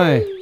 Aye.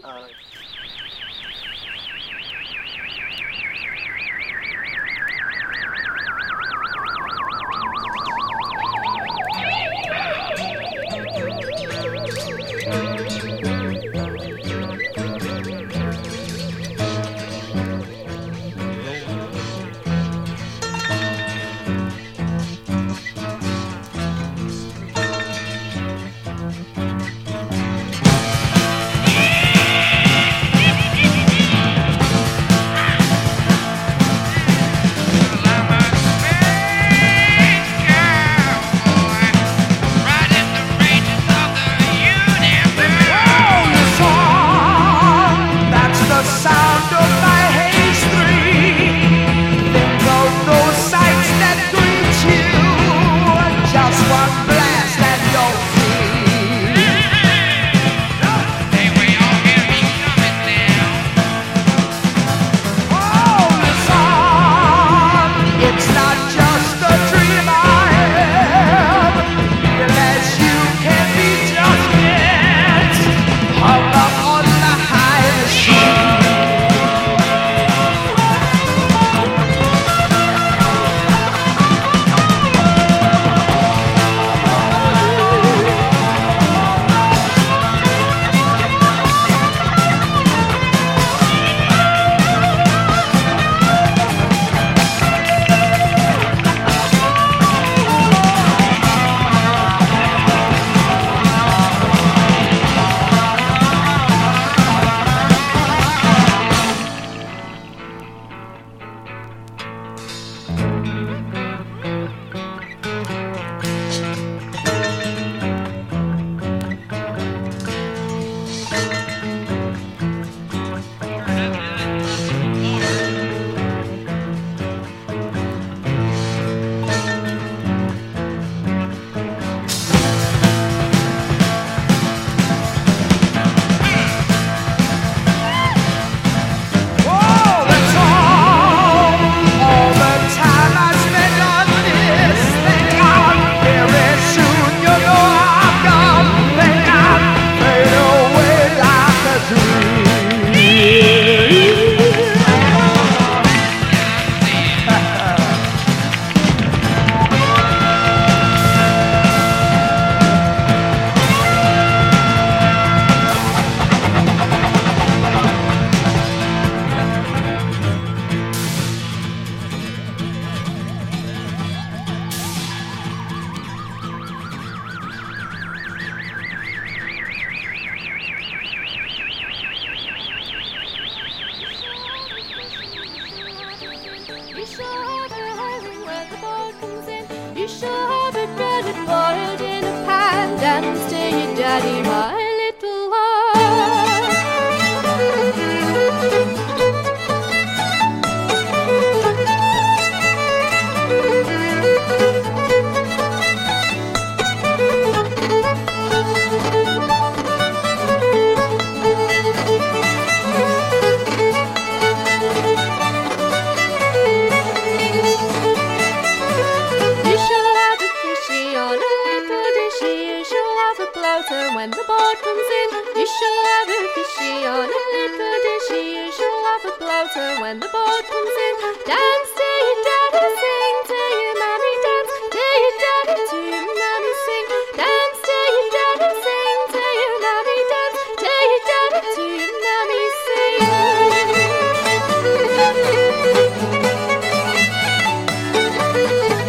When the boat comes in. Dance your daddy, sing to your mommy, dance to your daddy, to your mommy, sing. Dance to your daddy, sing to your mommy, dance to your daddy, to your mommy, sing.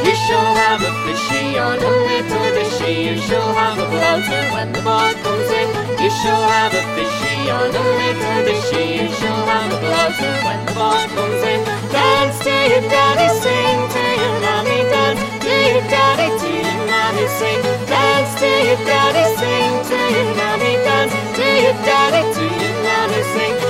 You shall have a fishy on a little dishy. You shall have a bloater when the boat comes in. You shall have a fishy on a little You shall have a bloater when the boat comes in. Dance to your daddy, sing to your mommy, dance to your daddy, to your mommy, sing. Dance to your daddy, sing to your mommy, dance to your daddy, to your mommy, sing.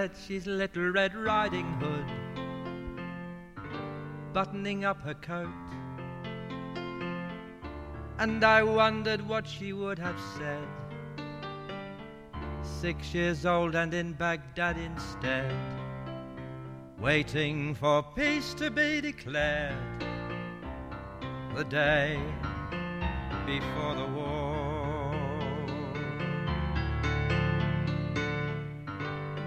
Said she's Little Red Riding Hood, buttoning up her coat. And I wondered what she would have said. Six years old and in Baghdad instead, waiting for peace to be declared. The day before the war.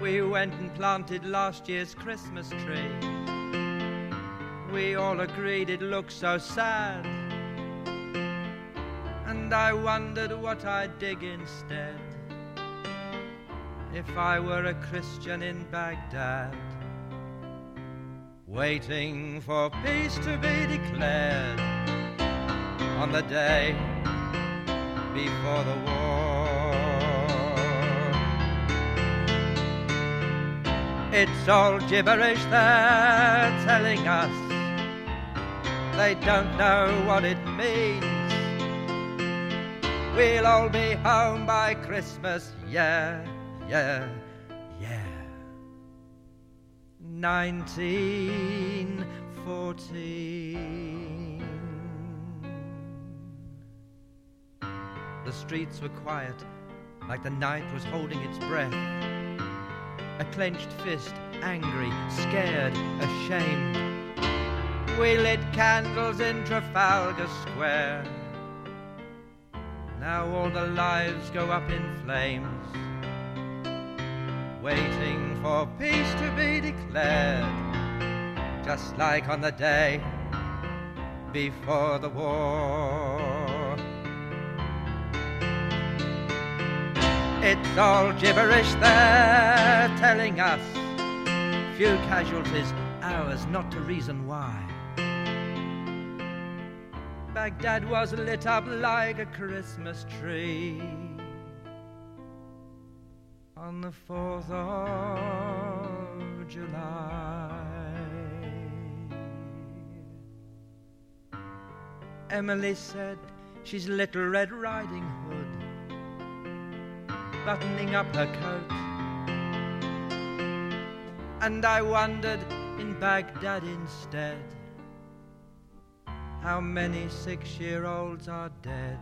We went and planted last year's Christmas tree. We all agreed it looked so sad. And I wondered what I'd dig instead. If I were a Christian in Baghdad, waiting for peace to be declared on the day before the war. It's all gibberish they're telling us. They don't know what it means. We'll all be home by Christmas, yeah, yeah, yeah. 1914. The streets were quiet, like the night was holding its breath. A clenched fist, angry, scared, ashamed. We lit candles in Trafalgar Square. Now all the lives go up in flames. waiting for peace to be declared, just like on the day before the war. It's all gibberish they're telling us. Few casualties, ours not to reason why. Baghdad was lit up like a Christmas tree on the 4th of July. Emily said she's Little Red Riding Hood, buttoning up her coat. And I wondered in Baghdad instead how many six year olds are dead.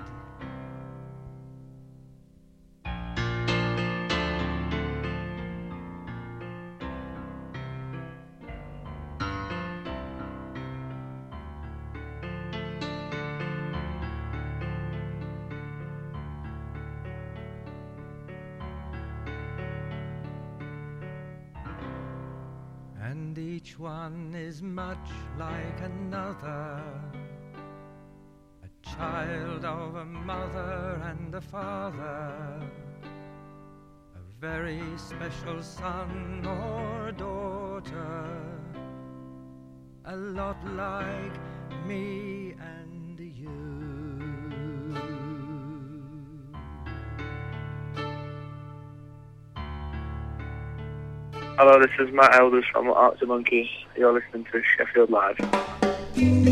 Father. A very special son or daughter. A lot like me and you. Hello, this is Matt Helders from Arctic Monkeys. You're listening to Sheffield Live.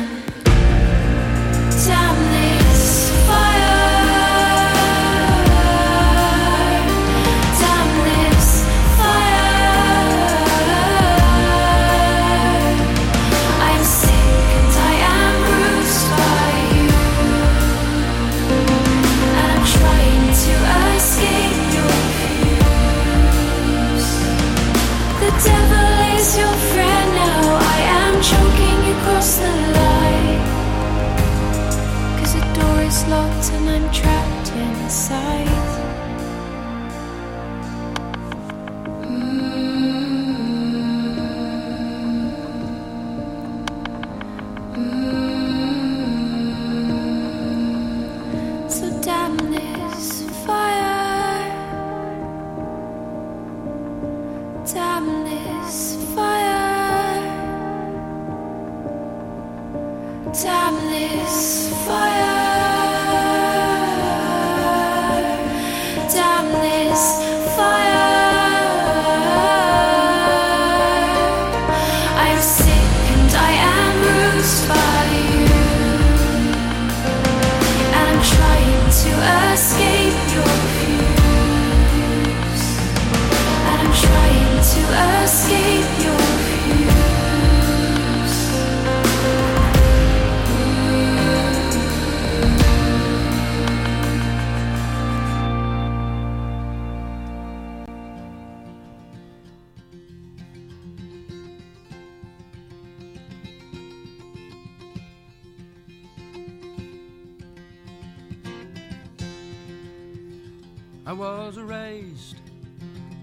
was raised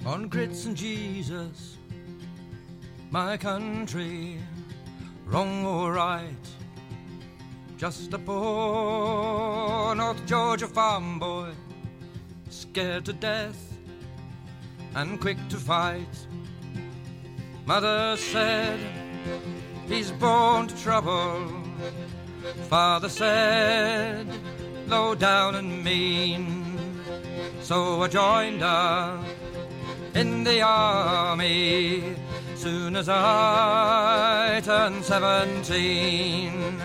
on grits and Jesus. My country, wrong or right. Just a poor North Georgia farm boy, scared to death and quick to fight. Mother said, He's born to trouble. Father said, Low down and mean. So I joined up in the army soon as I turned seventeen.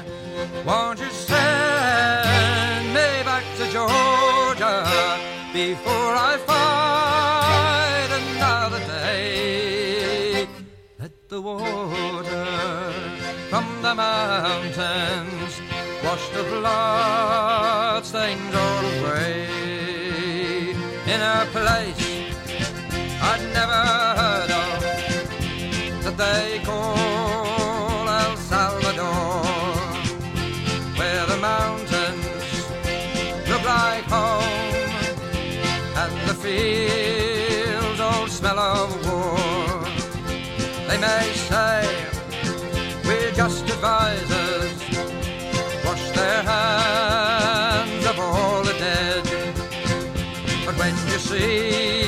Won't you send me back to Georgia before I fight another day? Let the water from the mountains wash the blood stains all away. In a place I'd never heard of that they call El Salvador, where the mountains look like home and the fields all smell of war. They may say we're just advisors, wash their hands when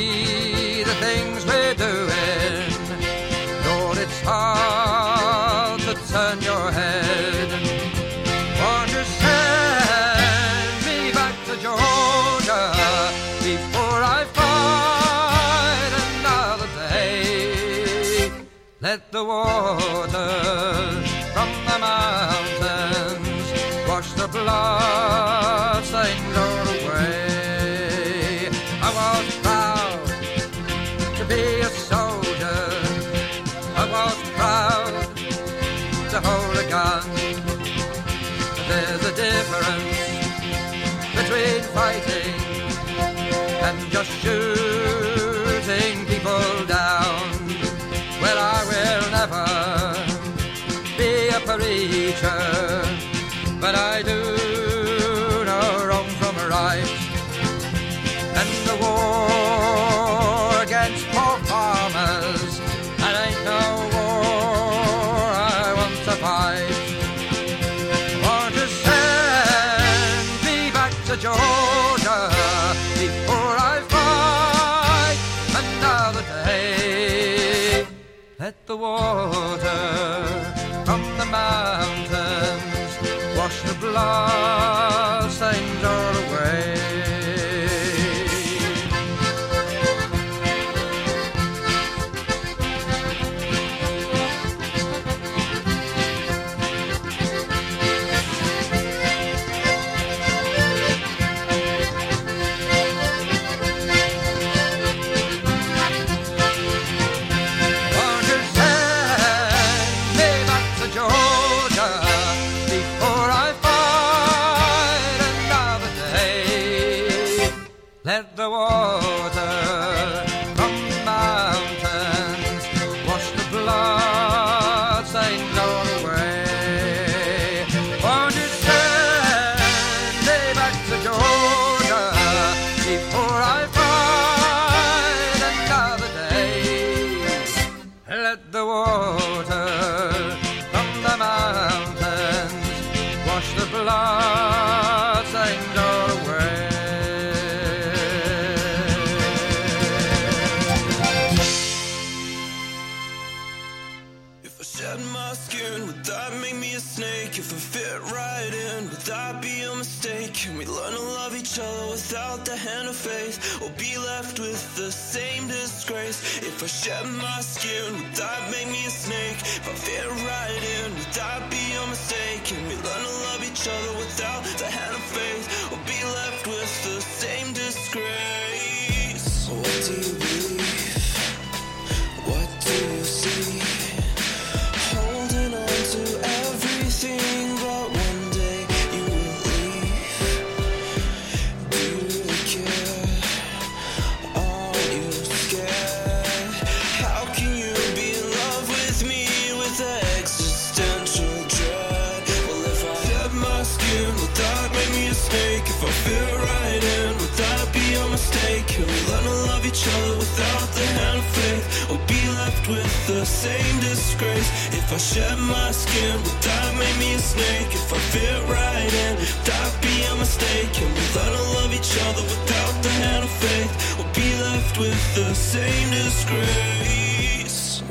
never shed my I shed my skin, would that make me a snake? If I fit right in, would that be a mistake? Can we learn to love each other without the hand of faith? Or be left with the same disgrace?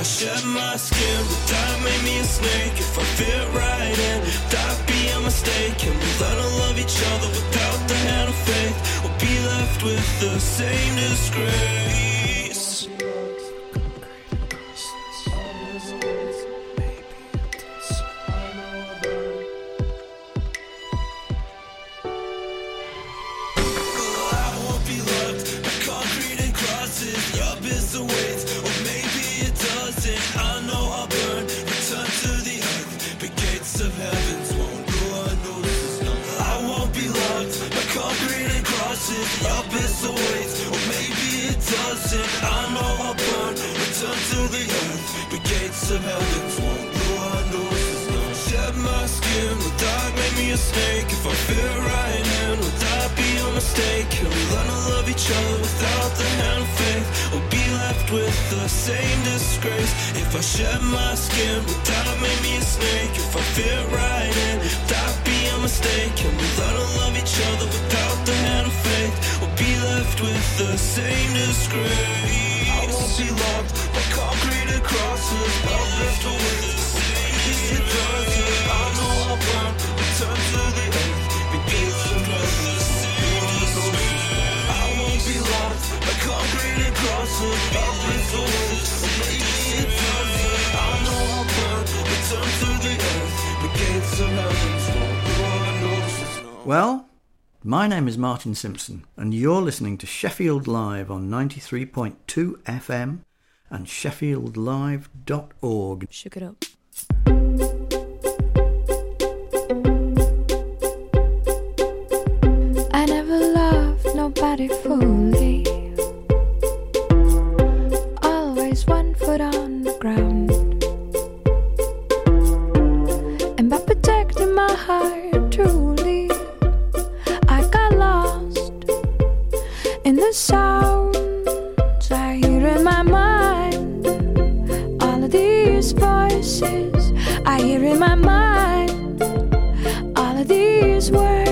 I shed my skin, but that made me a snake? If I fit right in, that be a mistake. Can we learn to love each other without the hand of faith? We'll be left with the same disgrace. I shed my skin, would that make me a snake if I fit right? My name is Martin Simpson, and you're listening to Sheffield Live on 93.2 FM and sheffieldlive.org. Shook it up. I never loved nobody fully. Always one foot on the ground. the sounds I hear in my mind. All of these voices I hear in my mind. All of these words.